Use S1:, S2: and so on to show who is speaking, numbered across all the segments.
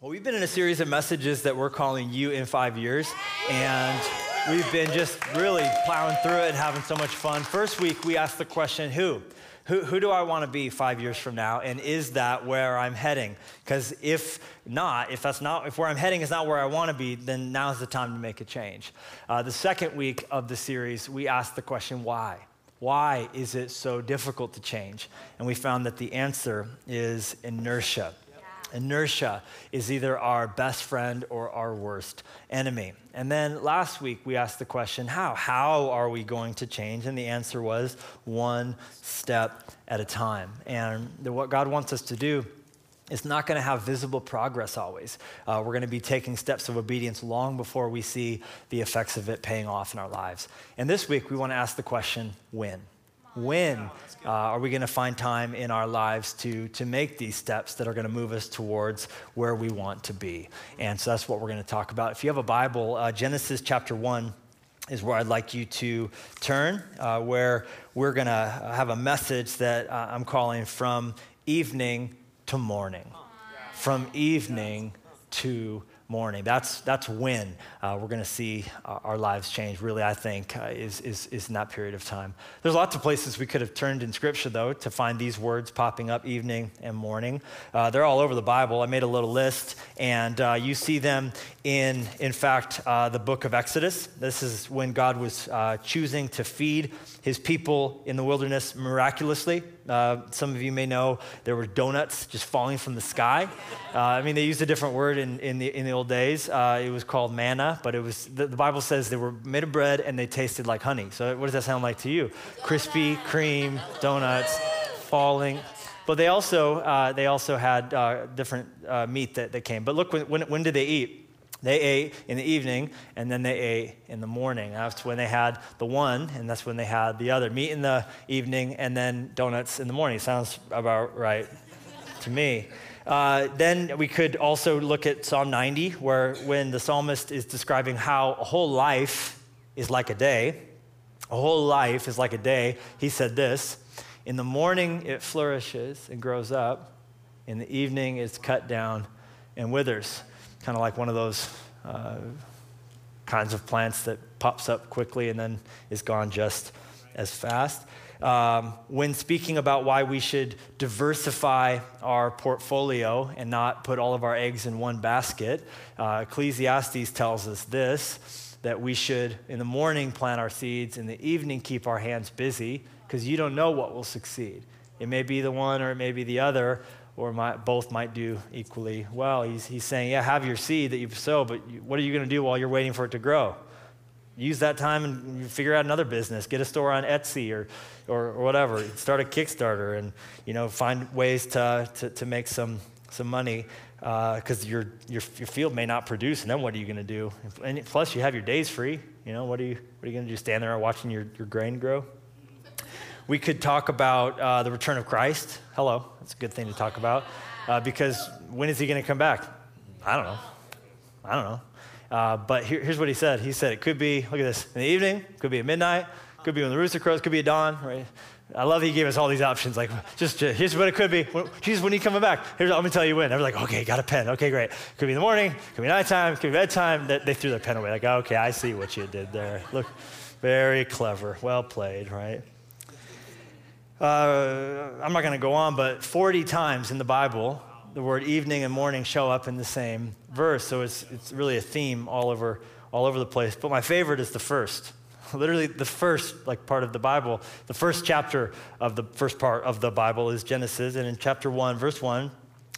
S1: Well, we've been in a series of messages that we're calling You in Five Years, and we've been just really plowing through it and having so much fun. First week, we asked the question Who? Who, who do I want to be five years from now? And is that where I'm heading? Because if not, if that's not, if where I'm heading is not where I want to be, then now's the time to make a change. Uh, the second week of the series, we asked the question Why? Why is it so difficult to change? And we found that the answer is inertia. Inertia is either our best friend or our worst enemy. And then last week we asked the question, how? How are we going to change? And the answer was one step at a time. And the, what God wants us to do is not going to have visible progress always. Uh, we're going to be taking steps of obedience long before we see the effects of it paying off in our lives. And this week we want to ask the question, when? When uh, are we going to find time in our lives to, to make these steps that are going to move us towards where we want to be? And so that's what we're going to talk about. If you have a Bible, uh, Genesis chapter 1 is where I'd like you to turn, uh, where we're going to have a message that uh, I'm calling From Evening to Morning. From evening to morning. That's, that's when uh, we're going to see our, our, lives change, really, I think, uh, is, is, is in that period of time. There's lots of places we could have turned in Scripture, though, to find these words popping up evening and morning. Uh, they're all over the Bible. I made a little list, and uh, you see them in, in fact, uh, the book of Exodus. This is when God was uh, choosing to feed his people in the wilderness miraculously. Uh, some of you may know there were donuts just falling from the sky. Uh, I mean, they used a different word in, in, the, in the old days. Uh, it was called manna, but it was the, the, Bible says they were made of bread and they tasted like honey. So, what does that sound like to you? Krispy Kreme donuts falling. But they also, uh, they also had uh, different uh, meat that, that came. But look, when, when, when did they eat? They ate in the evening, and then they ate in the morning. That's when they had the one, and that's when they had the other. Meat in the evening, and then donuts in the morning. Sounds about right to me. Uh, then we could also look at Psalm 90, where when the psalmist is describing how a whole life is like a day, a whole life is like a day, he said this In the morning it flourishes and grows up, in the evening it's cut down and withers kind of like one of those uh, kinds of plants that pops up quickly and then is gone just as fast. Um, when speaking about why we should diversify our portfolio and not put all of our eggs in one basket, uh, Ecclesiastes tells us this that we should, in the morning, plant our seeds, in the evening, keep our hands busy, because you don't know what will succeed. It may be the one or it may be the other, or might, both might do equally well. He's, he's saying, yeah, have your seed that you sow, but you, what are you going to do while you're waiting for it to grow? Use that time and figure out another business. Get a store on Etsy or, or, or whatever. Start a Kickstarter and you know find ways to, to, to make some, some money because uh, your, your, your field may not produce, and then what are you going to do? And plus, you have your days free. You know, what are you, what are you going to do? Stand there watching your, your grain grow? We could talk about uh, the return of Christ. Hello, that's a good thing to talk about. Uh, because when is he going to come back? I don't know. I don't know. Uh, but here, here's what he said. He said it could be, look at this, in the evening, could be at midnight, could be when the rooster crows, could be at dawn, right? I love he gave us all these options. Like, just, just here's what it could be. Jesus, when are you coming back? Here's, I'm gonna tell you when. They're like, okay, got a pen. Okay, great. Could be in the morning, could be nighttime, could be bedtime. They, they threw their pen away. Like, okay, I see what you did there. Look, very clever. Well played, right? Uh, I'm not going to go on, but 40 times in the Bible, the word evening and morning show up in the same verse. So it's, it's really a theme all over, all over the place. But my favorite is the first. Literally, the first like part of the Bible, the first chapter of the first part of the Bible is Genesis, and in chapter one, verse one,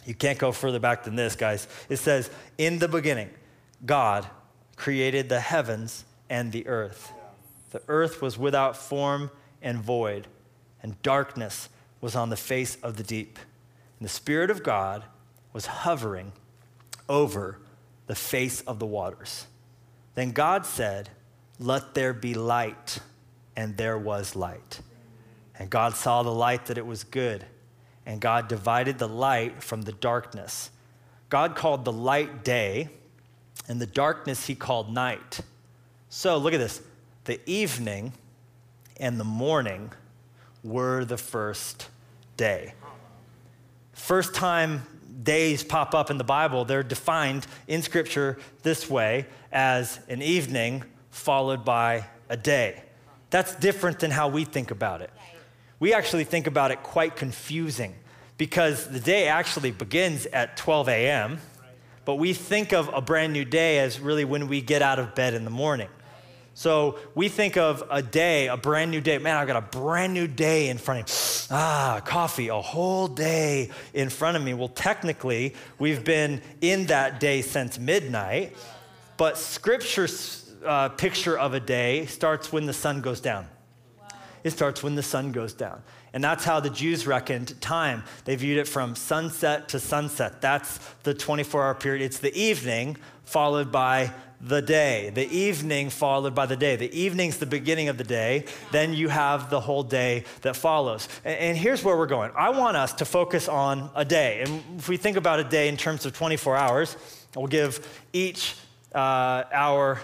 S1: you can't go further back than this, guys. It says, "In the beginning, God created the heavens and the earth. The earth was without form and void." And darkness was on the face of the deep. And the Spirit of God was hovering over the face of the waters. Then God said, Let there be light. And there was light. And God saw the light that it was good. And God divided the light from the darkness. God called the light day, and the darkness he called night. So look at this the evening and the morning were the first day. First time days pop up in the Bible, they're defined in Scripture this way as an evening followed by a day. That's different than how we think about it. We actually think about it quite confusing because the day actually begins at 12 a.m., but we think of a brand new day as really when we get out of bed in the morning. So we think of a day, a brand new day. Man, I've got a brand new day in front of me. Ah, coffee, a whole day in front of me. Well, technically, we've been in that day since midnight, but Scripture's uh, picture of a day starts when the sun goes down. It starts when the sun goes down. And that's how the Jews reckoned time. They viewed it from sunset to sunset. That's the 24 hour period. It's the evening followed by the day, the evening followed by the day. The evening's the beginning of the day, then you have the whole day that follows. And, and, here's where we're going. I want us to focus on a day. And if we think about a day in terms of 24 hours, we'll give each uh, hour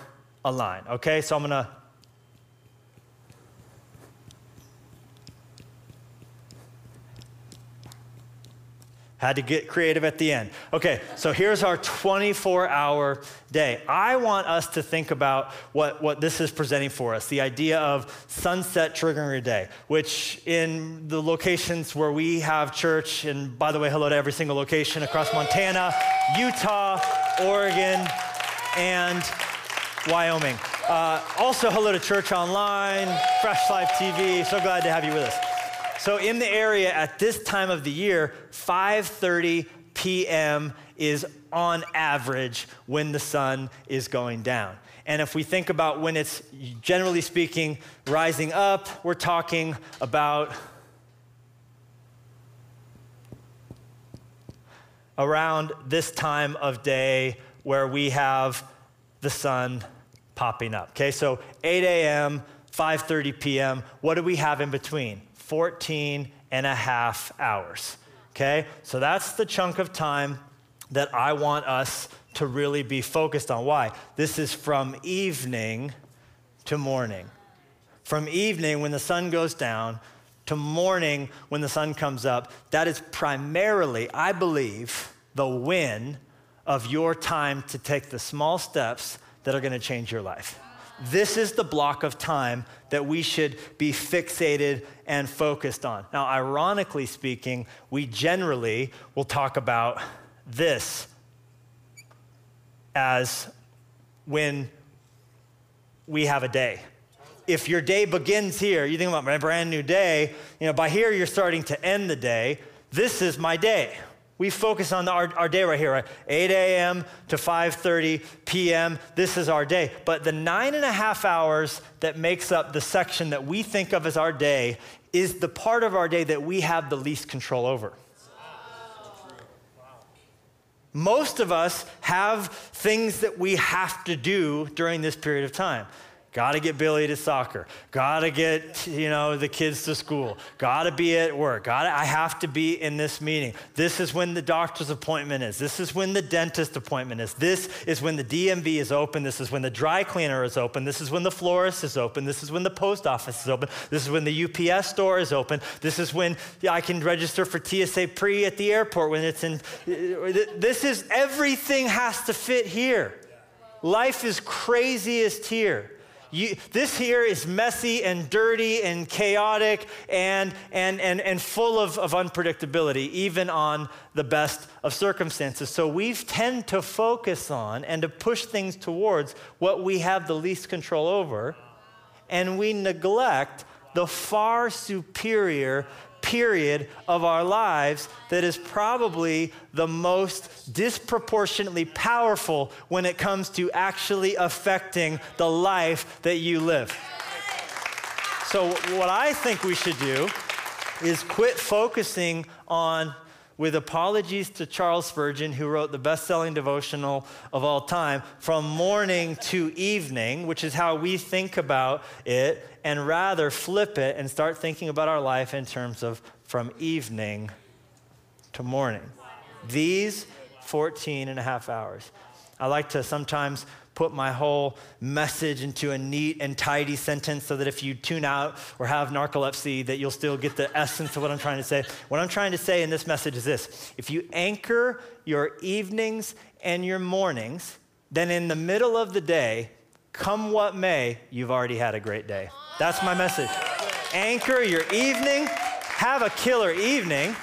S1: a line, okay? So I'm gonna Had to get creative at the end. Okay, so here's our 24 hour day. I want us to think about what, what this is presenting for us the idea of sunset triggering a day, which in the locations where we have church, and by the way, hello to every single location across Montana, Utah, Oregon, and Wyoming. Uh, also, hello to Church Online, Fresh Life TV. So glad to have you with us. So in the area at this time of the year, 5:30 p.m. is on average when the sun is going down. And if we think about when it's generally speaking rising up, we're talking about around this time of day where we have the sun popping up. Okay, so 8 a.m., 5:30 p.m. What do we have in between? 14 and a half hours. Okay? So that's the chunk of time that I want us to really be focused on. Why? This is from evening to morning. From evening when the sun goes down to morning when the sun comes up. That is primarily, I believe, the win of your time to take the small steps that are going to change your life. This is the block of time that we should be fixated and focused on. Now, ironically speaking, we generally will talk about this as when we have a day. If your day begins here, you think about my brand new day, you know, by here you're starting to end the day. This is my day. We focus on our, our day right here, right? 8 a.m. to 5.30 p.m. This is our day. But the nine and a half hours that makes up the section that we think of as our day is the part of our day that we have the least control over. Most of us have things that we have to do during this period of time. Got to get Billy to soccer. Got to get, you know, the kids to school. Got to be at work. Got I have to be in this meeting. This is when the doctor's appointment is. This is when the dentist appointment is. This is when the DMV is open. This is when the dry cleaner is open. This is when the florist is open. This is when the post office is open. This is when the UPS store is open. This is when I can register for TSA pre at the airport when it's in. This is everything has to fit here. Life is craziest here. You, this here is messy and dirty and chaotic and, and, and, and full of, of unpredictability, even on the best of circumstances. So we tend to focus on and to push things towards what we have the least control over, and we neglect the far superior period of our lives that is probably the most disproportionately powerful when it comes to actually affecting the life that you live. So, what I think we should do is quit focusing on with apologies to Charles Spurgeon, who wrote the best selling devotional of all time, from morning to evening, which is how we think about it, and rather flip it and start thinking about our life in terms of from evening to morning. These 14 and a half hours. I like to sometimes put my whole message into a neat and tidy sentence so that if you tune out or have narcolepsy that you'll still get the essence of what I'm trying to say. What I'm trying to say in this message is this. If you anchor your evenings and your mornings, then in the middle of the day, come what may, you've already had a great day. That's my message. Anchor your evening, have a killer evening,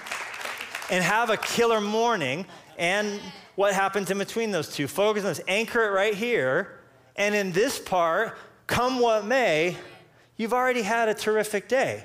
S1: and have a killer morning, and what happens in between those two. Focus on this, anchor it right here, and in this part, come what may, you've already had a terrific day.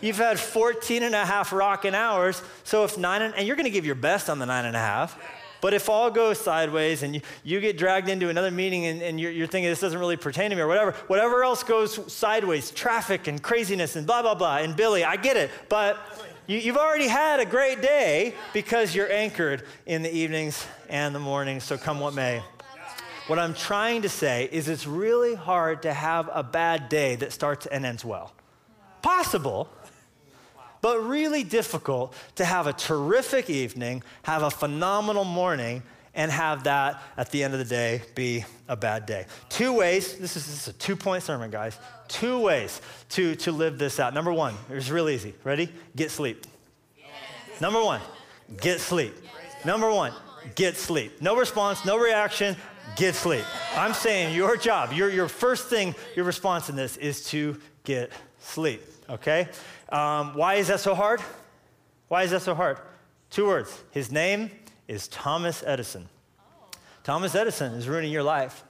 S1: You've had 14 and a half rocking hours, so if nine, and, and you're gonna give your best on the nine and a half, but if all goes sideways and you, you get dragged into another meeting and, and you're, you're, thinking this doesn't really pertain to me or whatever, whatever else goes sideways, traffic and craziness and blah, blah, blah, and Billy, I get it, but you, you've already had a great day because you're anchored in the evenings and the mornings, so come what may. What I'm trying to say is it's really hard to have a bad day that starts and ends well. Possible, but really difficult to have a terrific evening, have a phenomenal morning, and have that at the end of the day be a bad day. Two ways, this is, this is a two point sermon, guys. Two ways to, to live this out. Number one, it's real easy. Ready? Get sleep. Number one, get sleep. Number one, get sleep. No response, no reaction, get sleep. I'm saying your job, your, your first thing, your response in this is to get sleep, okay? Um, why is that so hard? Why is that so hard? Two words. His name is Thomas Edison. Thomas Edison is ruining your life.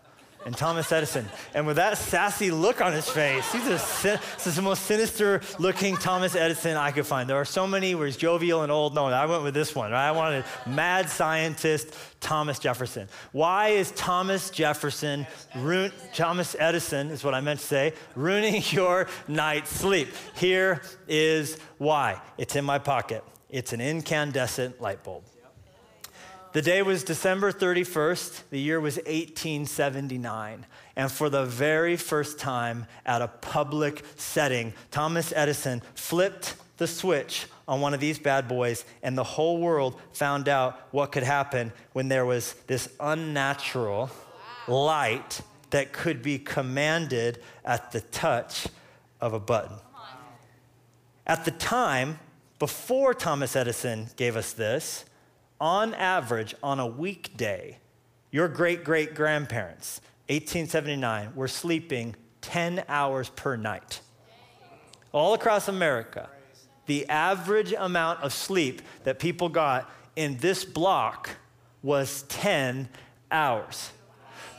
S1: And Thomas Edison. And with that sassy look on his face, he's a, this is the most sinister looking Thomas Edison I could find. There are so many where he's jovial and old. No, I went with this one. Right? I wanted mad scientist Thomas Jefferson. Why is Thomas Jefferson, ru- Thomas Edison is what I meant to say, ruining your night's sleep? Here is why. It's in my pocket. It's an incandescent light bulb. The day was December 31st. The year was 1879. And for the very first time at a public setting, Thomas Edison flipped the switch on one of these bad boys, and the whole world found out what could happen when there was this unnatural light that could be commanded at the touch of a button. At the time, before Thomas Edison gave us this, on average, on a weekday, your great great grandparents, 1879, were sleeping 10 hours per night. All across America, the average amount of sleep that people got in this block was 10 hours.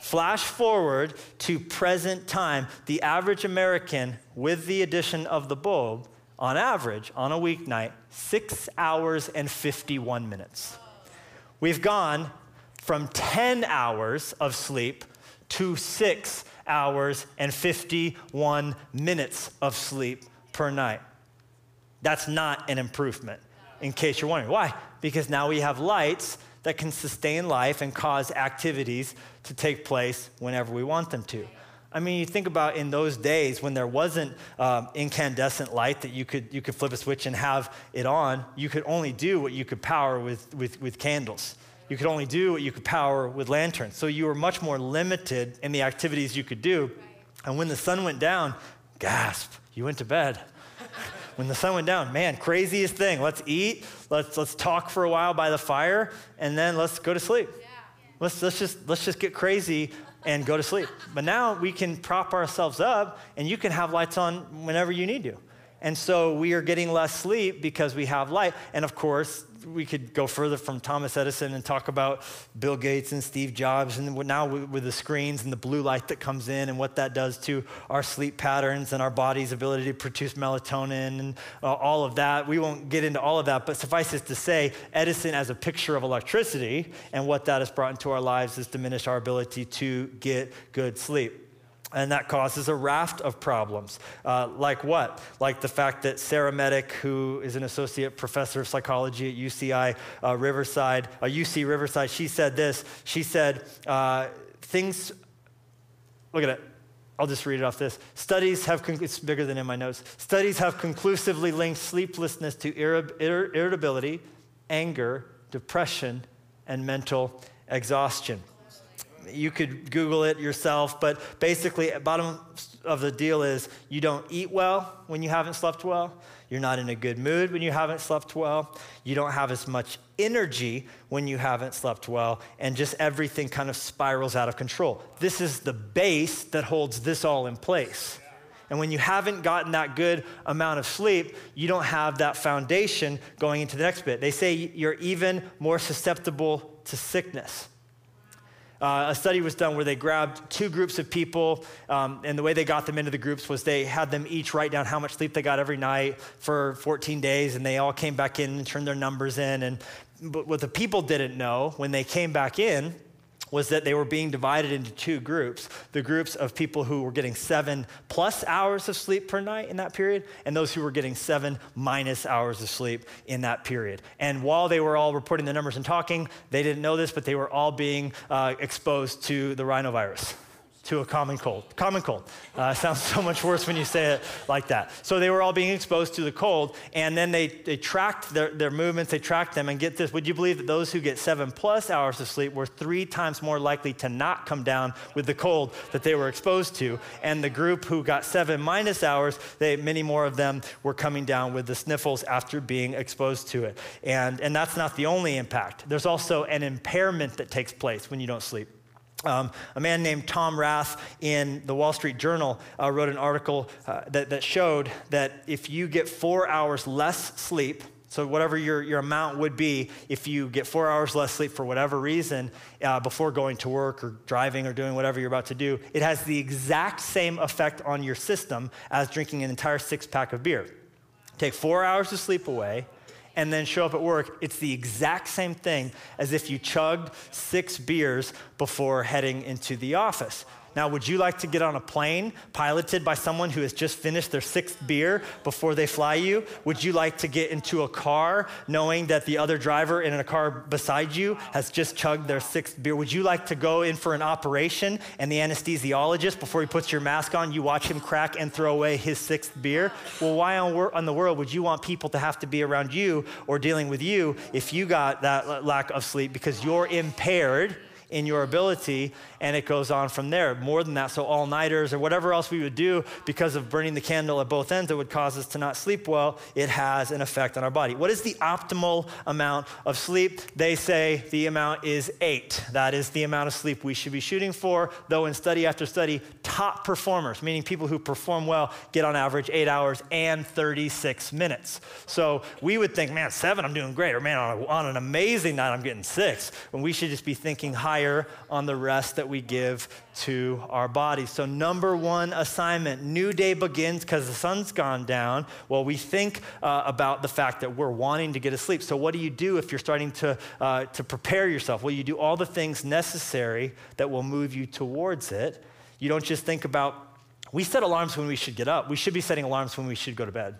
S1: Flash forward to present time, the average American, with the addition of the bulb, on average, on a weeknight, six hours and 51 minutes. We've gone from 10 hours of sleep to six hours and 51 minutes of sleep per night. That's not an improvement, in case you're wondering. Why? Because now we have lights that can sustain life and cause activities to take place whenever we want them to. I mean, you think about in those days when there wasn't um, incandescent light that you could, you could flip a switch and have it on, you could only do what you could power with, with, with candles. You could only do what you could power with lanterns. So you were much more limited in the activities you could do. And when the sun went down, gasp, you went to bed. when the sun went down, man, craziest thing. Let's eat, let's, let's talk for a while by the fire, and then let's go to sleep. Let's, let's, just, let's just get crazy and go to sleep. But now we can prop ourselves up and you can have lights on whenever you need to. And so we are getting less sleep because we have light. And of course, we could go further from Thomas Edison and talk about Bill Gates and Steve Jobs, and now with the screens and the blue light that comes in and what that does to our sleep patterns and our body's ability to produce melatonin and uh, all of that. We won't get into all of that, but suffice it to say, Edison as a picture of electricity and what that has brought into our lives has diminished our ability to get good sleep. And that causes a raft of problems. Uh, like what? Like the fact that Sarah Mednick, who is an associate professor of psychology at UCI uh, Riverside, uh, UC Riverside, she said this. She said, uh, things, look at it. I'll just read it off this. Studies have, it's bigger than in my notes. Studies have conclusively linked sleeplessness to irritability, anger, depression, and mental exhaustion. You could Google it yourself, but basically, bottom of the deal is you don't eat well when you haven't slept well. You're not in a good mood when you haven't slept well. You don't have as much energy when you haven't slept well. And just everything kind of spirals out of control. This is the base that holds this all in place. And when you haven't gotten that good amount of sleep, you don't have that foundation going into the next bit. They say you're even more susceptible to sickness. Uh, a study was done where they grabbed two groups of people, um, and the way they got them into the groups was they had them each write down how much sleep they got every night for 14 days, and they all came back in and turned their numbers in. And but what the people didn't know when they came back in was that they were being divided into two groups the groups of people who were getting seven plus hours of sleep per night in that period, and those who were getting seven minus hours of sleep in that period. And while they were all reporting the numbers and talking, they didn't know this, but they were all being uh, exposed to the rhinovirus to a common cold. Common cold. Uh, sounds so much worse when you say it like that. So they were all being exposed to the cold, and then they, they tracked their, their movements, they tracked them, and get this would you believe that those who get seven plus hours of sleep were three times more likely to not come down with the cold that they were exposed to? And the group who got seven minus hours, they, many more of them were coming down with the sniffles after being exposed to it. And, and that's not the only impact, there's also an impairment that takes place when you don't sleep. Um, a man named Tom Rath in the Wall Street Journal uh, wrote an article uh, that, that showed that if you get four hours less sleep, so whatever your, your amount would be, if you get four hours less sleep for whatever reason uh, before going to work or driving or doing whatever you're about to do, it has the exact same effect on your system as drinking an entire six pack of beer. Take four hours of sleep away, and then show up at work, it's the exact same thing as if you chugged six beers before heading into the office. Now, would you like to get on a plane piloted by someone who has just finished their sixth beer before they fly you? Would you like to get into a car knowing that the other driver in a car beside you has just chugged their sixth beer? Would you like to go in for an operation and the anesthesiologist, before he puts your mask on, you watch him crack and throw away his sixth beer? Well, why on, the world would you want people to have to be around you or dealing with you if you got that lack of sleep because you're impaired? In your ability, and it goes on from there. More than that, so all nighters or whatever else we would do because of burning the candle at both ends that would cause us to not sleep well, it has an effect on our body. What is the optimal amount of sleep? They say the amount is eight. That is the amount of sleep we should be shooting for, though in study after study, top performers, meaning people who perform well, get on average eight hours and 36 minutes. So we would think, man, seven, I'm doing great, or man, on, a, on an amazing night, I'm getting six, when we should just be thinking high on the rest that we give to our bodies. So, number one assignment new day begins because the sun's gone down. Well, we think uh, about the fact that we're wanting to get asleep. So, what do you do if you're starting to, uh, to prepare yourself? Well, you do all the things necessary that will move you towards it. You don't just think about, we set alarms when we should get up. We should be setting alarms when we should go to bed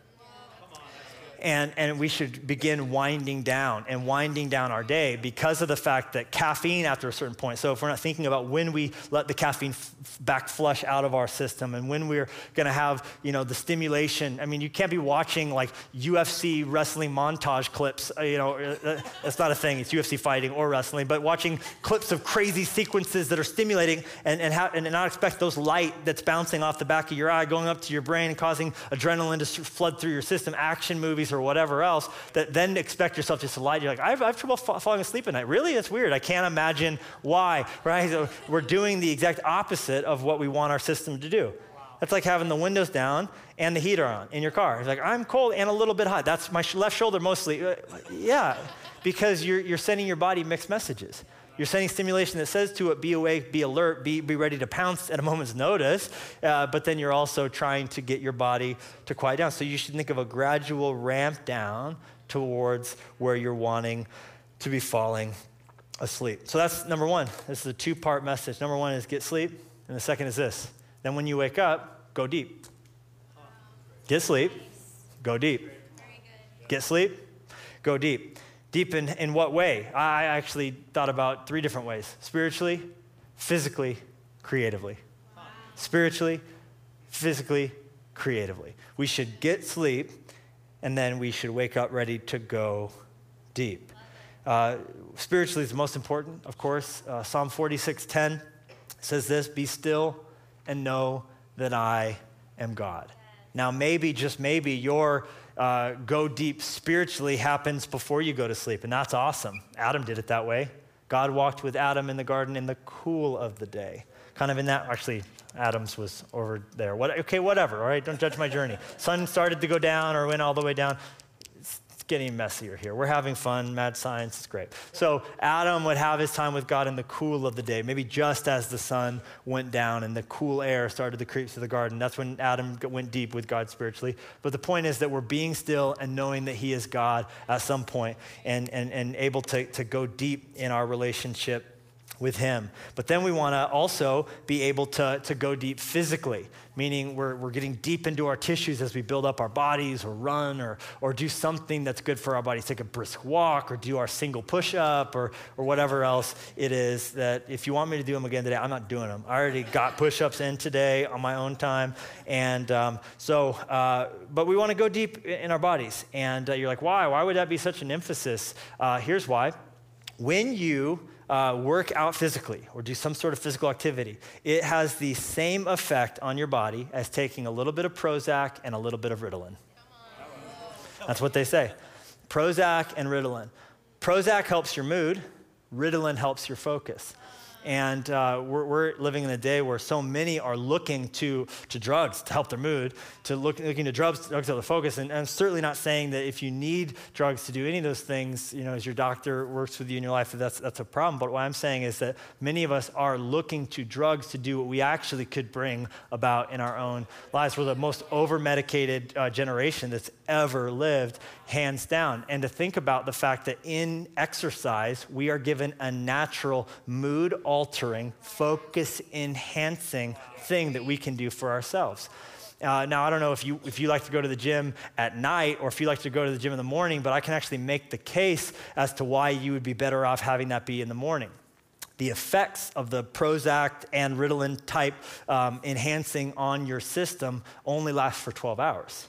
S1: and, and we should begin winding down and winding down our day because of the fact that caffeine after a certain point. So if we're not thinking about when we let the caffeine f- back flush out of our system and when we're going to have you know the stimulation i mean you can't be watching like ufc wrestling montage clips uh, you know uh, it's not a thing. It's ufc fighting or wrestling but watching clips of crazy sequences that are stimulating and, and, ha- and not expect those light that's bouncing off the back of your eye going up to your brain and causing adrenaline to flood through your system. Action movies or whatever else that then expect yourself just to lie. You're like, I have, I have trouble fa- falling asleep at night. Really? It's weird. I can't imagine why, right? So we're doing the exact opposite of what we want our system to do. That's like having the windows down and the heater on in your car. It's like, I'm cold and a little bit hot. That's my left shoulder mostly. Uh, yeah, because you're, you're sending your body mixed messages. You're sending stimulation that says to it, be awake, be alert, be, be ready to pounce at a moment's notice, uh, but then you're also trying to get your body to quiet down. So you should think of a gradual ramp down towards where you're wanting to be falling asleep. So that's number one. This is a two part message. Number one is get sleep, and the second is this. Then when you wake up, go deep. Get sleep, go deep. Get sleep, go deep. Deep in, in what way? I actually thought about three different ways spiritually, physically, creatively. Spiritually, physically, creatively. We should get sleep and then we should wake up ready to go deep. Uh, spiritually is the most important, of course. Uh, Psalm 46:10 It says this Be still and know that I am God. Now, maybe, just maybe, your uh, go deep spiritually happens before you go to sleep, and that's awesome. Adam did it that way. God walked with Adam in the garden in the cool of the day. Kind of in that, actually, Adams was over there. What, okay, whatever, all right? Don't judge my journey. Sun started to go down or went all the way down getting messier here. We're having fun, mad science is great. So Adam would have his time with God in the cool of the day, maybe just as the sun went down and the cool air started to creep through the garden. That's when Adam went deep with God spiritually. But the point is that we're being still and knowing that He is God at some point and, and, and able to, to go deep in our relationship with Him. But then we want to also be able to, to go deep physically, meaning we're, we're getting deep into our tissues as we build up our bodies or run or, or do something that's good for our bodies. Take a brisk walk or do our single push up or, or whatever else it is that if you want me to do them again today, I'm not doing them. I already got push ups in today on my own time. And um, so, uh, but we want to go deep in our bodies. And uh, you're like, why? Why would that be such an emphasis? Uh, here's why. When you uh, work out physically or do some sort of physical activity, it has the same effect on your body as taking a little bit of Prozac and a little bit of Ritalin. That's what they say. Prozac and Ritalin. Prozac helps your mood, Ritalin helps your focus. And uh, we're, we're, living in a day where so many are looking to, to drugs to help their mood, to look, looking to drugs, drugs to help their focus. And, and I'm certainly not saying that if you need drugs to do any of those things, you know, as your doctor works with you in your life, that's, that's a problem. But what I'm saying is that many of us are looking to drugs to do what we actually could bring about in our own lives. We're the most over medicated uh, generation that's ever lived, hands down. And to think about the fact that in exercise, we are given a natural mood focus enhancing thing that we can do for ourselves. Uh, now, I don't know if you, if you like to go to the gym at night or if you like to go to the gym in the morning, but I can actually make the case as to why you would be better off having that be in the morning. The effects of the Prozac and Ritalin type um, enhancing on your system only last for 12 hours.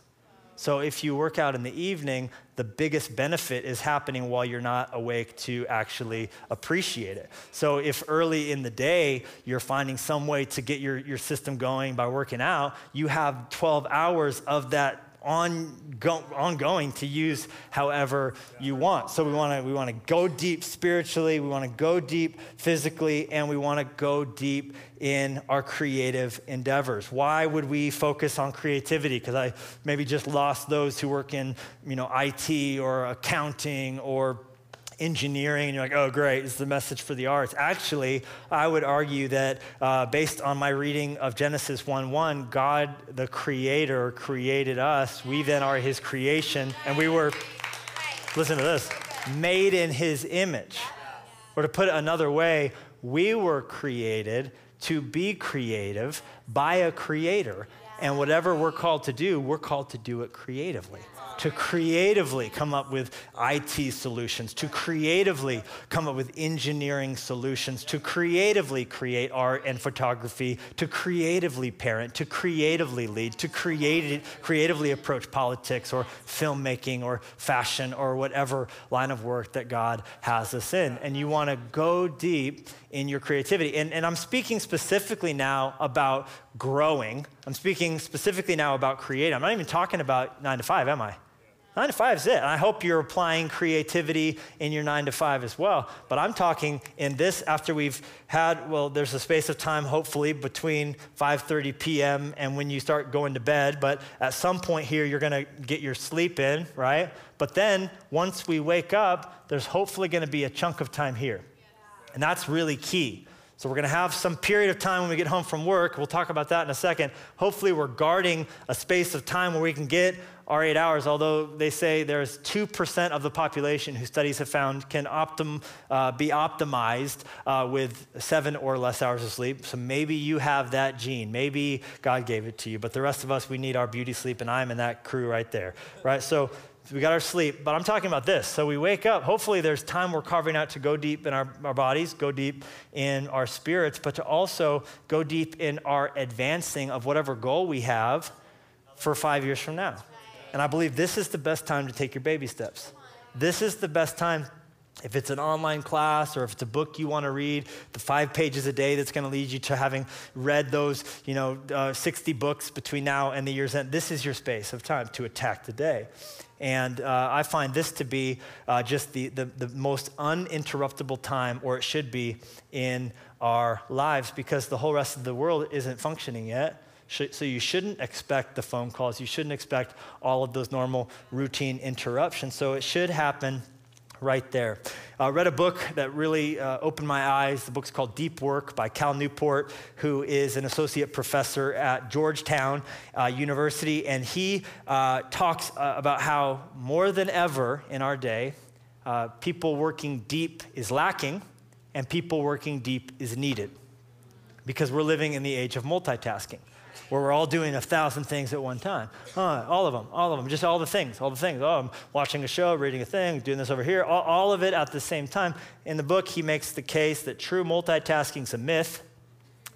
S1: So if you work out in the evening, the biggest benefit is happening while you're not awake to actually appreciate it. So if early in the day you're finding some way to get your, your system going by working out, you have 12 hours of that ongoing to use however you want. So we want to we want to go deep spiritually, we want to go deep physically, and we want to go deep in our creative endeavors. Why would we focus on creativity? Because I maybe just lost those who work in you know IT or accounting or engineering, and you're like, oh, great, it's the message for the arts. Actually, I would argue that uh, based on my reading of Genesis 1 1, God, the creator, created us. We then are his creation, and we were, listen to this, made in his image. Or to put it another way, we were created to be creative by a creator. And whatever we're called to do, we're called to do it creatively to creatively come up with IT solutions, to creatively come up with engineering solutions, to creatively create art and photography, to creatively parent, to creatively lead, to create, creatively approach politics or filmmaking or fashion or whatever line of work that God has us in. And you want to go deep in your creativity. And, and I'm speaking specifically now about growing. I'm speaking specifically now about creating. I'm not even talking about nine to five, am I? Nine to five is it. And I hope you're applying creativity in your nine to five as well. But I'm talking in this after we've had, well, there's a space of time hopefully between 5:30 p.m. and when you start going to bed. But at some point here, you're gonna get your sleep in, right? But then once we wake up, there's hopefully gonna be a chunk of time here. And that's really key. So we're going to have some period of time when we get home from work. We'll talk about that in a second. Hopefully, we're guarding a space of time where we can get our eight hours, although they say there's 2% of the population who studies have found can optim, uh, be optimized uh, with seven or less hours of sleep. So maybe you have that gene. Maybe God gave it to you. But the rest of us, we need our beauty sleep, and I'm in that crew right there, right? So we got our sleep, but I'm talking about this. So we wake up. Hopefully, there's time we're carving out to go deep in our, our bodies, go deep in our spirits, but to also go deep in our advancing of whatever goal we have for five years from now. And I believe this is the best time to take your baby steps. This is the best time if it's an online class or if it's a book you want to read, the five pages a day that's going to lead you to having read those, you know, uh, 60 books between now and the year's end, this is your space of time to attack the day. And uh, I find this to be uh, just the, the, the most uninterruptible time, or it should be, in our lives because the whole rest of the world isn't functioning yet. So you shouldn't expect the phone calls. You shouldn't expect all of those normal routine interruptions. So it should happen right there. I read a book that really uh, opened my eyes. The book's called Deep Work by Cal Newport, who is an associate professor at Georgetown uh, University. And he uh, talks uh, about how more than ever in our day, uh, people working deep is lacking and people working deep is needed because we're living in the age of multitasking where we're all doing a thousand things at one time. Huh, all of them, all of them, just all the things, all the things. Oh, I'm watching a show, reading a thing, doing this over here, all, all of it at the same time. In the book, he makes the case that true multitasking is a myth,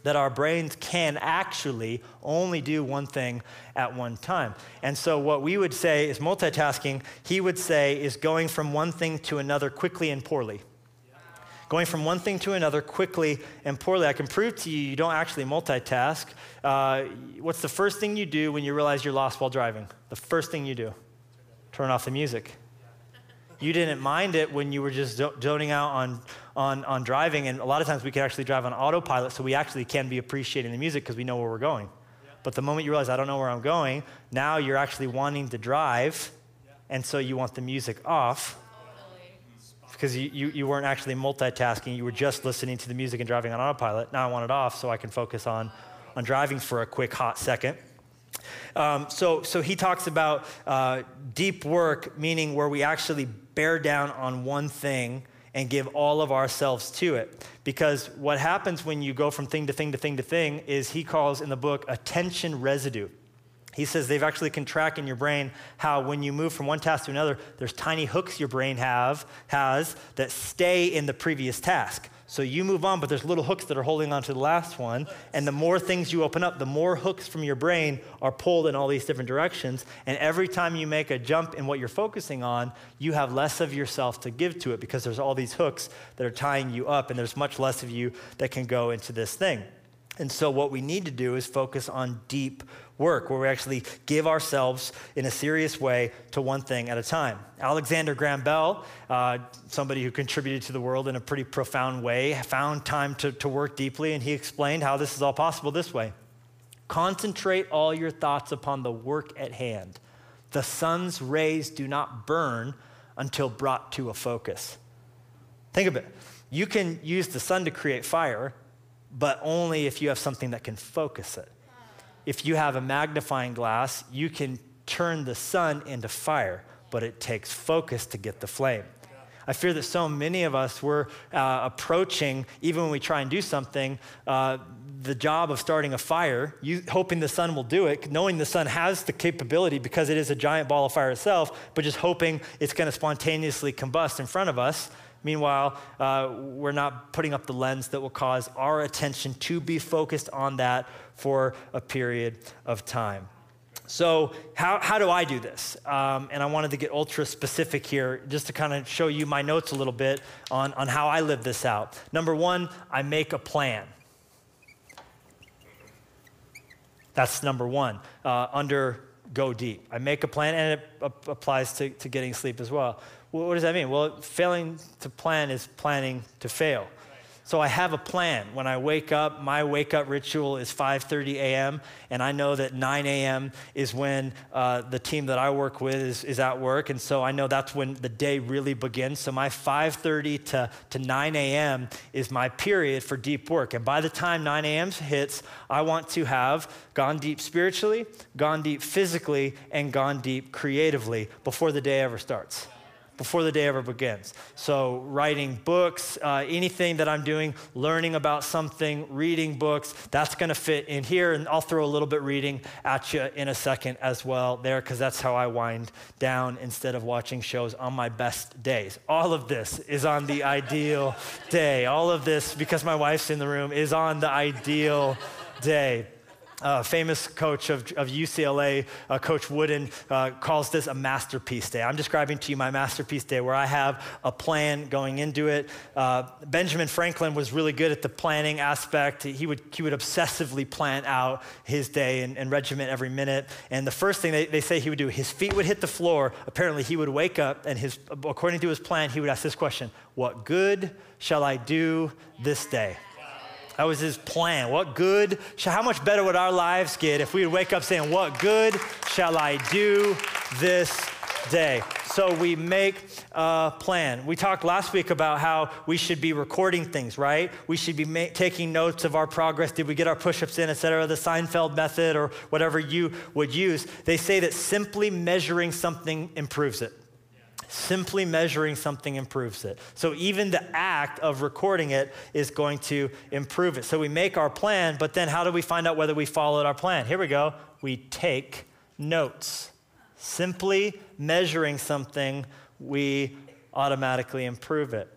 S1: that our brains can actually only do one thing at one time. And so, what we would say is multitasking, he would say, is going from one thing to another quickly and poorly going from one thing to another quickly and poorly. I can prove to you you don't actually multitask. Uh, what's the first thing you do when you realize you're lost while driving? The first thing you do turn off the music. You didn't mind it when you were just zoning out on, on, on driving, and a lot of times we can actually drive on autopilot, so we actually can be appreciating the music because we know where we're going. But the moment you realize, I don't know where I'm going, now you're actually wanting to drive, and so you want the music off because you, you, you, weren't actually multitasking. You were just listening to the music and driving on autopilot. Now I want it off so I can focus on, on driving for a quick, hot second. Um, so, so he talks about uh, deep work, meaning where we actually bear down on one thing and give all of ourselves to it. Because what happens when you go from thing to thing to thing to thing is he calls in the book attention residue. He says they've actually can track in your brain how when you move from one task to another, there's tiny hooks your brain have has that stay in the previous task. So you move on, but there's little hooks that are holding on to the last one. And the more things you open up, the more hooks from your brain are pulled in all these different directions. And every time you make a jump in what you're focusing on, you have less of yourself to give to it because there's all these hooks that are tying you up, and there's much less of you that can go into this thing. And so, what we need to do is focus on deep work where we actually give ourselves in a serious way to one thing at a time. Alexander Graham Bell, uh, somebody who contributed to the world in a pretty profound way, found time to, to work deeply, and he explained how this is all possible this way Concentrate all your thoughts upon the work at hand. The sun's rays do not burn until brought to a focus. Think of it. You can use the sun to create fire, but only if you have something that can focus it. If you have a magnifying glass, you can turn the sun into fire, but it takes focus to get the flame. I fear that so many of us were uh, approaching, even when we try and do something, uh, the job of starting a fire, you, hoping the sun will do it, knowing the sun has the capability because it is a giant ball of fire itself, but just hoping it's going to spontaneously combust in front of us. Meanwhile, uh, we're not putting up the lens that will cause our attention to be focused on that for a period of time. So, how, how do I do this? Um, and I wanted to get ultra specific here just to kind of show you my notes a little bit on, on how I live this out. Number one, I make a plan. That's number one. Uh, under go deep. I make a plan, and it applies to, to getting sleep as well. What does that mean? Well, failing to plan is planning to fail. So I have a plan. When I wake up, my wake up ritual is 5:30 a.m. and I know that 9 a.m. is when uh, the team that I work with is, is at work, and so I know that's when the day really begins. So my 5:30 to, to 9 a.m. is my period for deep work. And by the time 9 a.m. hits, I want to have gone deep spiritually, gone deep physically, and gone deep creatively before the day ever starts before the day ever begins. So, writing books, uh, anything that I'm doing, learning about something, reading books, that's going to fit in here. And I'll throw a little bit reading at you in a second as well there, because that's how I wind down instead of watching shows on my best days. All of this is on the ideal day. All of this, because my wife's in the room, is on the ideal day. Uh, famous coach of, of UCLA, uh, Coach Wooden, uh, calls this a masterpiece day. I'm describing to you my masterpiece day where I have a plan going into it. Uh, Benjamin Franklin was really good at the planning aspect. He would, he would obsessively plan out his day and, and regiment every minute. And the first thing they, they say he would do, his feet would hit the floor. Apparently, he would wake up and his, according to his plan, he would ask this question What good shall I do this day? That was his plan. What good, how much better would our lives get if we would wake up saying, What good shall I do this day? So we make a plan. We talked last week about how we should be recording things, right? We should be ma- taking notes of our progress. Did we get our push ups in, et cetera? The Seinfeld method or whatever you would use. They say that simply measuring something improves it. Simply measuring something improves it. So even the act of recording it is going to improve it. So we make our plan, but then how do we find out whether we followed our plan? Here we go. We take notes. Simply measuring something, we automatically improve it.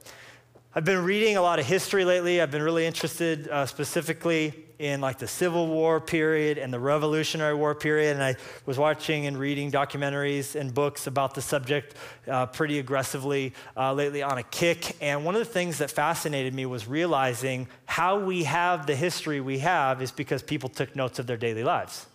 S1: I've been reading a lot of history lately. I've been really interested uh, specifically in like the Civil War period and the Revolutionary War period, and I was watching and reading documentaries and books about the subject uh, pretty aggressively uh, lately on a kick. And one of the things that fascinated me was realizing how we have the history we have is because people took notes of their daily lives.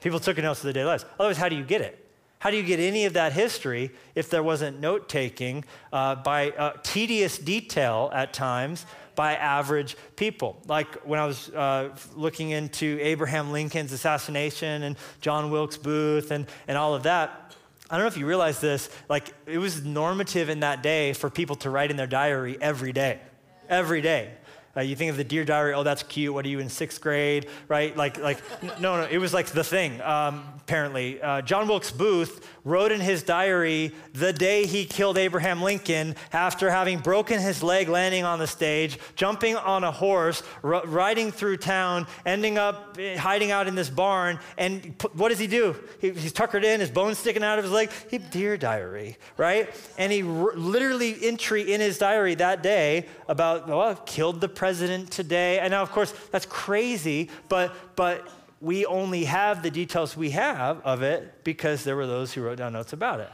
S1: People took notes of their daily lives. Otherwise, how do you get it? How do you get any of that history if there wasn't note taking uh, by uh, tedious detail at times by average people. Like when I was uh, looking into Abraham Lincoln's assassination and John Wilkes Booth and, and all of that, I don't know if you realize this, like it was normative in that day for people to write in their diary every day. Every day. Uh, you think of the Dear Diary, oh, that's cute. What are you in sixth grade, right? Like, like, no, no, it was like the thing. Um, apparently, uh, John Wilkes Booth wrote in his diary the day he killed Abraham Lincoln after having broken his leg landing on the stage, jumping on a horse, r- riding through town, ending up eh, hiding out in this barn. And p- what does he do? He, he's tuckered in, his bones sticking out of his leg. He, Dear Diary, right? And he r- literally entry in his diary that day about, well, killed the president today. And now, of course, that's crazy, but, but we only have the details we have of it because there were those who wrote down notes about it.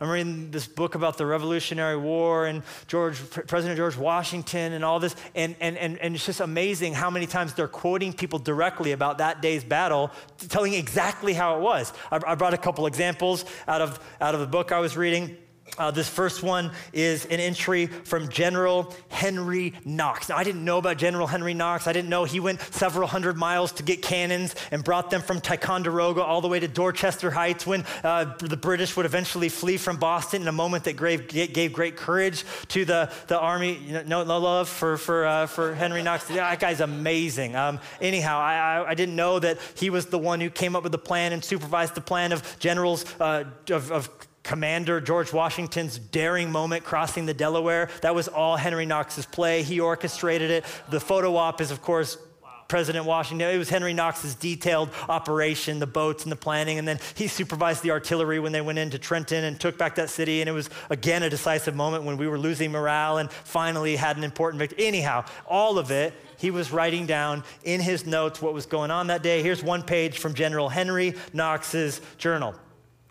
S1: I'm reading this book about the Revolutionary War and George, President George Washington and all this, and, and, and, and it's just amazing how many times they're quoting people directly about that day's battle, telling exactly how it was. I, I brought a couple examples out of, out of the book I was reading. Uh, this first one is an entry from General Henry Knox. Now, I didn't know about General Henry Knox. I didn't know he went several hundred miles to get cannons and brought them from Ticonderoga all the way to Dorchester Heights when uh, the British would eventually flee from Boston in a moment that gave, gave great courage to the, the army. No, no love for, for, uh, for Henry Knox. That guy's amazing. Um, anyhow, I, I, I, didn't know that he was the one who came up with the plan and supervised the plan of generals uh, of, of Commander George Washington's daring moment crossing the Delaware. That was all Henry Knox's play. He orchestrated it. The photo op is, of course, President Washington. It was Henry Knox's detailed operation, the boats and the planning. And then he supervised the artillery when they went into Trenton and took back that city. And it was, again, a decisive moment when we were losing morale and finally had an important victory. Anyhow, all of it, he was writing down in his notes what was going on that day. Here's one page from General Henry Knox's journal.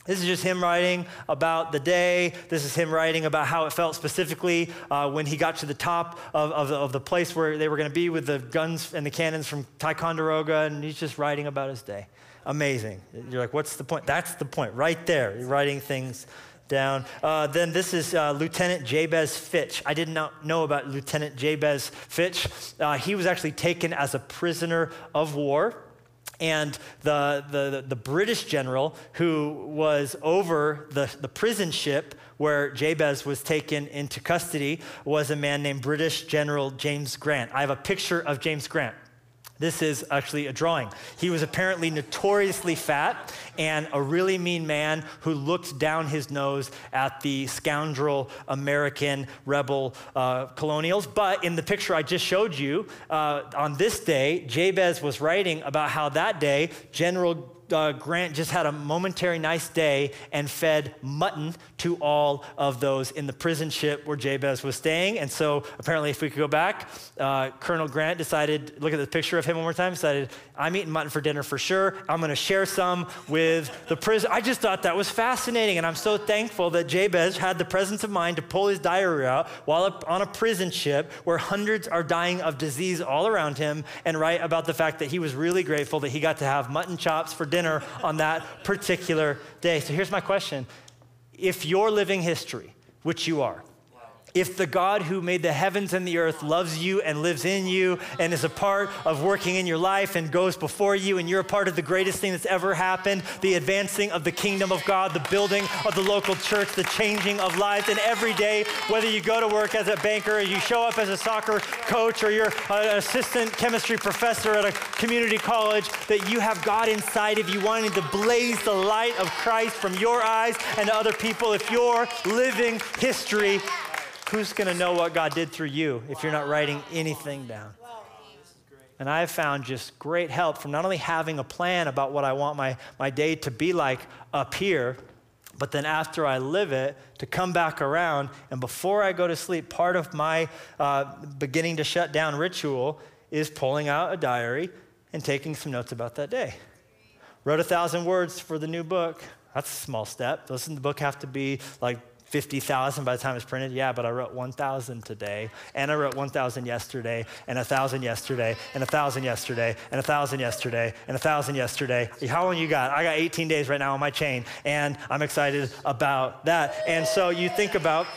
S1: This is just him writing about the day. This is him writing about how it felt specifically uh, when he got to the top of, of, the, of the place where they were going to be with the guns and the cannons from Ticonderoga, and he's just writing about his day. Amazing. You're like, what's the point? That's the point, right there. You're writing things down. Uh, then this is uh, Lieutenant Jabez Fitch. I did not know about Lieutenant Jabez Fitch. Uh, he was actually taken as a prisoner of war and the, the, the, British general who was over the, the prison ship where Jabez was taken into custody was a man named British General James Grant. I have a picture of James Grant. This is actually a drawing. He was apparently notoriously fat and a really mean man who looked down his nose at the scoundrel American rebel uh, colonials. But in the picture I just showed you, uh, on this day, Jabez was writing about how that day General uh, Grant just had a momentary nice day and fed mutton to all of those in the prison ship where Jabez was staying. And so apparently, if we could go back, uh, Colonel Grant decided, look at the picture of him one more time, decided, I'm eating mutton for dinner for sure. I'm going to share some with the prison. I just thought that was fascinating. And I'm so thankful that Jabez had the presence of mind to pull his diary out while on a prison ship where hundreds are dying of disease all around him and write about the fact that he was really grateful that he got to have mutton chops for dinner on that particular day. So here's my question If you're living history, which you are, if the God who made the heavens and the earth loves you and lives in you and is a part of working in your life and goes before you, and you're a part of the greatest thing that's ever happened the advancing of the kingdom of God, the building of the local church, the changing of lives, and every day, whether you go to work as a banker, or you show up as a soccer coach, or you're an assistant chemistry professor at a community college, that you have God inside of you wanting to blaze the light of Christ from your eyes and to other people. If you're living history, who's going to know what God did through you if you're not writing anything down? And I have found just great help from not only having a plan about what I want my, my day to be like up here, but then after I live it, to come back around. And before I go to sleep, part of my uh, beginning to shut down ritual is pulling out a diary and taking some notes about that day. Wrote a thousand words for the new book. That's a small step. Doesn't the book have to be like 50,000 by the time it's printed? Yeah, but I wrote 1,000 today, and I wrote 1,000 yesterday, and 1,000 yesterday, and 1,000 yesterday, and 1,000 yesterday, and 1,000 yesterday. How long you got? I got 18 days right now on my chain, and I'm excited about that. And so you think about,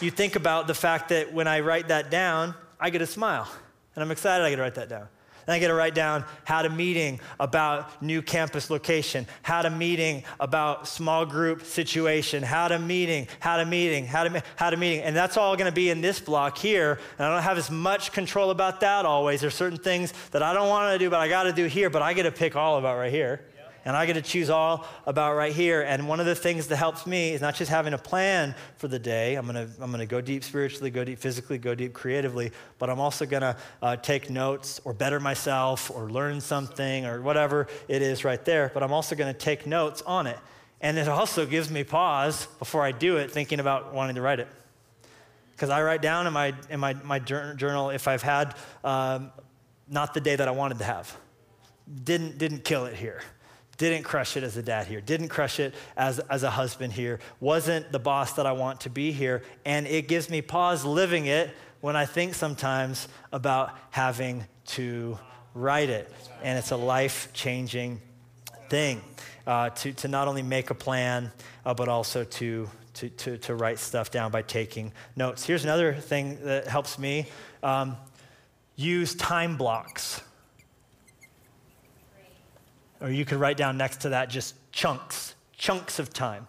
S1: you think about the fact that when I write that down, I get a smile, and I'm excited I get to write that down. And I get to write down how to meeting about new campus location, how to meeting about small group situation, how to meeting, how to meeting, how to, how to meeting. And that's all going to be in this block here. And I don't have as much control about that always. There's certain things that I don't want to do, but I got to do here, but I get to pick all about right here and I get to choose all about right here. And one of the things that helps me is not just having a plan for the day. I'm gonna I'm gonna go deep spiritually, go deep physically, go deep creatively. But I'm also gonna uh, take notes or better myself or learn something or whatever it is right there. But I'm also gonna take notes on it. And it also gives me pause before I do it, thinking about wanting to write it. Because I write down in my in my my journal if I've had um, not the day that I wanted to have. Didn't didn't kill it here didn't crush it as a dad here, didn't crush it as, as a husband here, wasn't the boss that I want to be here. And it gives me pause living it when I think sometimes about having to write it. And it's a life changing thing uh, to, to not only make a plan, uh, but also to, to, to, to, write stuff down by taking notes. Here's another thing that helps me um, use time blocks. Or you could write down next to that just chunks, chunks of time.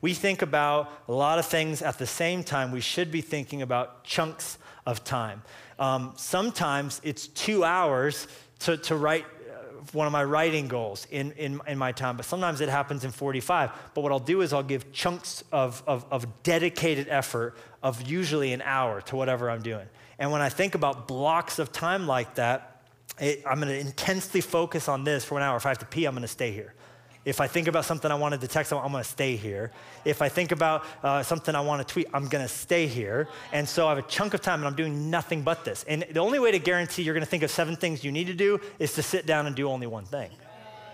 S1: We think about a lot of things at the same time. We should be thinking about chunks of time. Um, sometimes it's two hours to, to write uh, one of my writing goals in, in, in, my time, but sometimes it happens in 45. But what I'll do is I'll give chunks of, of, of dedicated effort of usually an hour to whatever I'm doing. And when I think about blocks of time like that, it, I'm going to intensely focus on this for an hour. If I have to pee, I'm going to stay here. If I think about something I wanted to text, I'm going to stay here. If I think about uh, something I want to tweet, I'm going to stay here. And so I have a chunk of time and I'm doing nothing but this. And the only way to guarantee you're going to think of seven things you need to do is to sit down and do only one thing.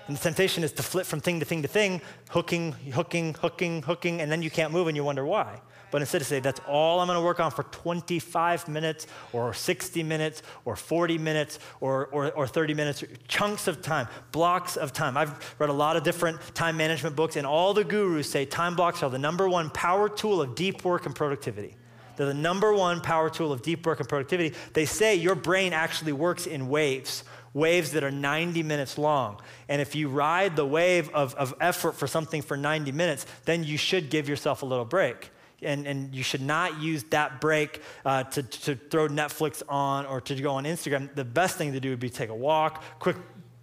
S1: And the temptation is to flip from thing to thing to thing, hooking, hooking, hooking, hooking, and then you can't move and you wonder why but instead to say, that's all I'm going to work on for 25 minutes or 60 minutes or 40 minutes or, or, or 30 minutes, chunks of time, blocks of time. I've read a lot of different time management books, and all the gurus say time blocks are the number one power tool of deep work and productivity. They're the number one power tool of deep work and productivity. They say your brain actually works in waves, waves that are 90 minutes long. And if you ride the wave of, of effort for something for 90 minutes, then you should give yourself a little break and, and you should not use that break uh, to, to throw Netflix on or to go on Instagram. The best thing to do would be take a walk, quick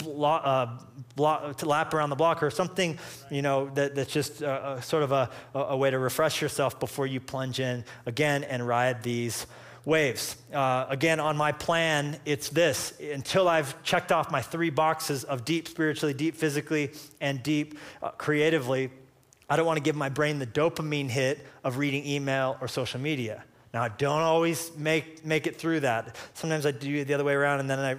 S1: uh, lap around the block or something, you know, that, that's just a, a sort of a, a way to refresh yourself before you plunge in again and ride these waves. Uh, again, on my plan, it's this until I've checked off my three boxes of deep spiritually, deep physically, and deep uh, creatively, I don't want to give my brain the dopamine hit of reading email or social media. Now, I don't always make, make it through that. Sometimes I do it the other way around and then I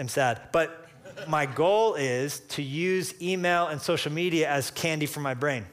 S1: am sad. But my goal is to use email and social media as candy for my brain.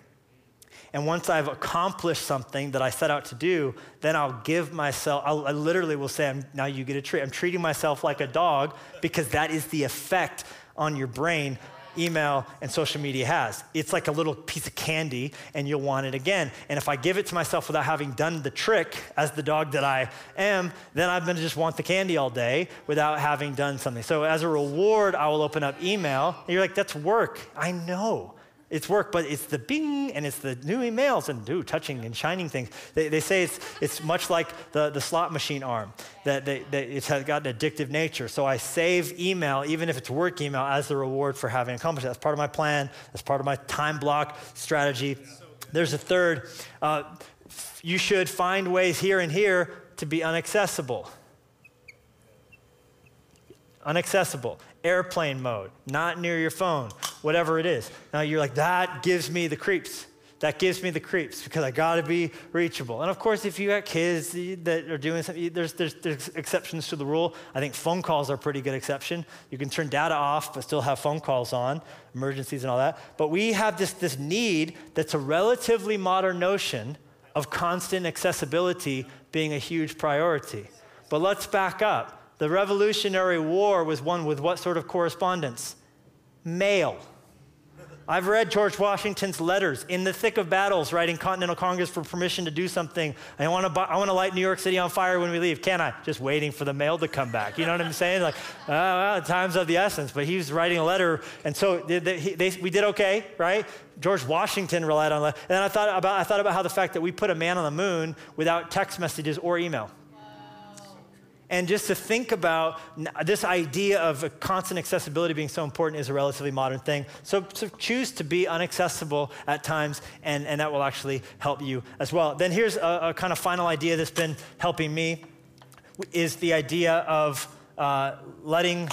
S1: And once I've accomplished something that I set out to do, then I'll give myself, I'll, i literally will say, now you get a treat. I'm treating myself like a dog because that is the effect on your brain email and social media has. It's like a little piece of candy and you'll want it again. And if I give it to myself without having done the trick as the dog that I am, then I'm gonna just want the candy all day without having done something. So as a reward, I will open up email. And you're like, that's work. I know it's work, but it's the bing and it's the new emails and do touching and shining things. They, they say it's, it's much like the, the slot machine arm, that, they, that it's got an addictive nature. So I save email, even if it's work email, as the reward for having accomplished it. That's part of my plan, that's part of my time block strategy. There's a third. Uh, you should find ways here and here to be unaccessible. Unaccessible airplane mode, not near your phone, whatever it is. Now you're like, that gives me the creeps. That gives me the creeps because I got to be reachable. And of course, if you got kids that are doing something, there's, there's, there's exceptions to the rule. I think phone calls are a pretty good exception. You can turn data off, but still have phone calls on, emergencies and all that. But we have this, this need that's a relatively modern notion of constant accessibility being a huge priority. But let's back up. The Revolutionary War was won with what sort of correspondence? Mail. I've read George Washington's letters in the thick of battles, writing Continental Congress for permission to do something. I want to, I want to light New York City on fire when we leave. Can I? Just waiting for the mail to come back. You know what I'm saying? Like, oh, well, time's of the essence. But he was writing a letter, and so they, they, we did okay, right? George Washington relied on. That and then I thought about, I thought about how the fact that we put a man on the moon without text messages or email. And just to think about this idea of constant accessibility being so important is a relatively modern thing. So, so choose to be unaccessible at times, and, and that will actually help you as well. Then here's a, a kind of final idea that's been helping me is the idea of uh, letting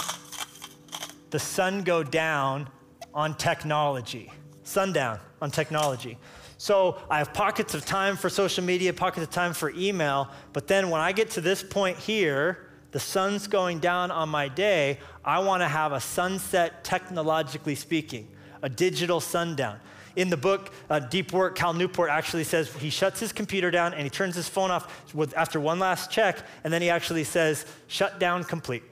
S1: the sun go down on technology. Sundown on technology. So I have pockets of time for social media, pockets of time for email, but then when I get to this point here, the sun's going down on my day, I want to have a sunset technologically speaking, a digital sundown. In the book, uh, Deep Work, Cal Newport actually says he shuts his computer down and he turns his phone off with, after one last check, and then he actually says, shut down complete.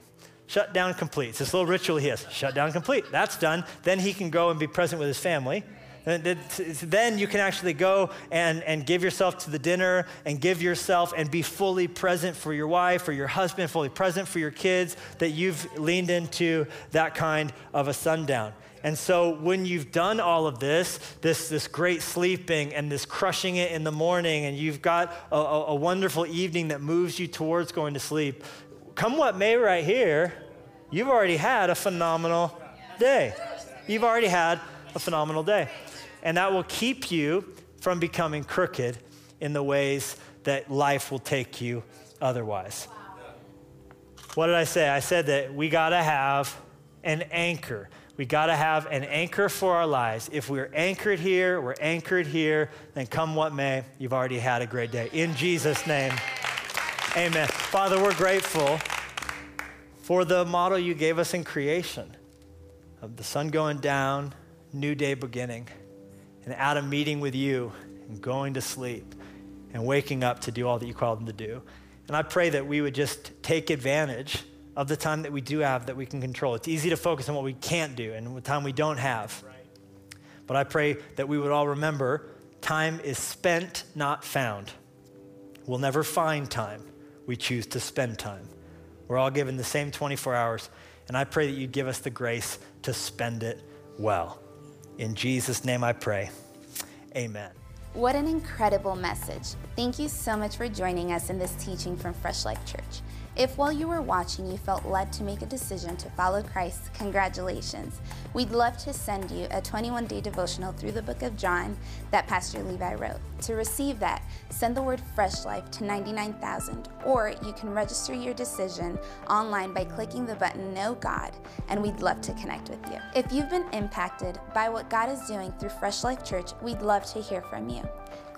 S1: Shut down complete. It's this little ritual he has. Shut down complete. That's done. Then he can go and be present with his family. Then you can actually go and, and give yourself to the dinner and give yourself and be fully present for your wife or your husband, fully present for your kids, that you've leaned into that kind of a sundown. And so when you've done all of this, this, this great sleeping and this crushing it in the morning, and you've got a, a, a wonderful evening that moves you towards going to sleep, come what may right here, you've already had a phenomenal day. You've already had a phenomenal day. And that will keep you from becoming crooked in the ways that life will take you otherwise. What did I say? I said that we got to have an anchor. We got to have an anchor for our lives. If we're anchored here, we're anchored here, then come what may, you've already had a great day. In Jesus' name, amen. Father, we're grateful for the model you gave us in creation of the sun going down, new day beginning and out of meeting with you and going to sleep and waking up to do all that you called them to do. And I pray that we would just take advantage of the time that we do have that we can control. It's easy to focus on what we can't do and the time we don't have. But I pray that we would all remember time is spent, not found. We'll never find time. We choose to spend time. We're all given the same 24 hours. And I pray that you give us the grace to spend it well. In Jesus' name I pray. Amen.
S2: What an incredible message. Thank you so much for joining us in this teaching from Fresh Life Church. If while you were watching you felt led to make a decision to follow Christ, congratulations. We'd love to send you a 21 day devotional through the book of John that Pastor Levi wrote. To receive that, send the word Fresh Life to 99,000, or you can register your decision online by clicking the button Know God, and we'd love to connect with you. If you've been impacted by what God is doing through Fresh Life Church, we'd love to hear from you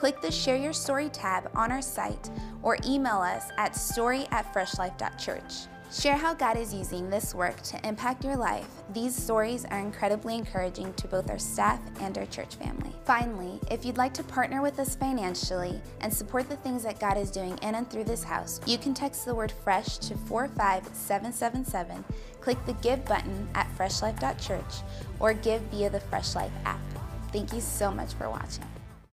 S2: click the Share Your Story tab on our site or email us at story at freshlife.church. Share how God is using this work to impact your life. These stories are incredibly encouraging to both our staff and our church family. Finally, if you'd like to partner with us financially and support the things that God is doing in and through this house, you can text the word FRESH to 45777, click the Give button at freshlife.church, or give via the Fresh Life app. Thank you so much for watching.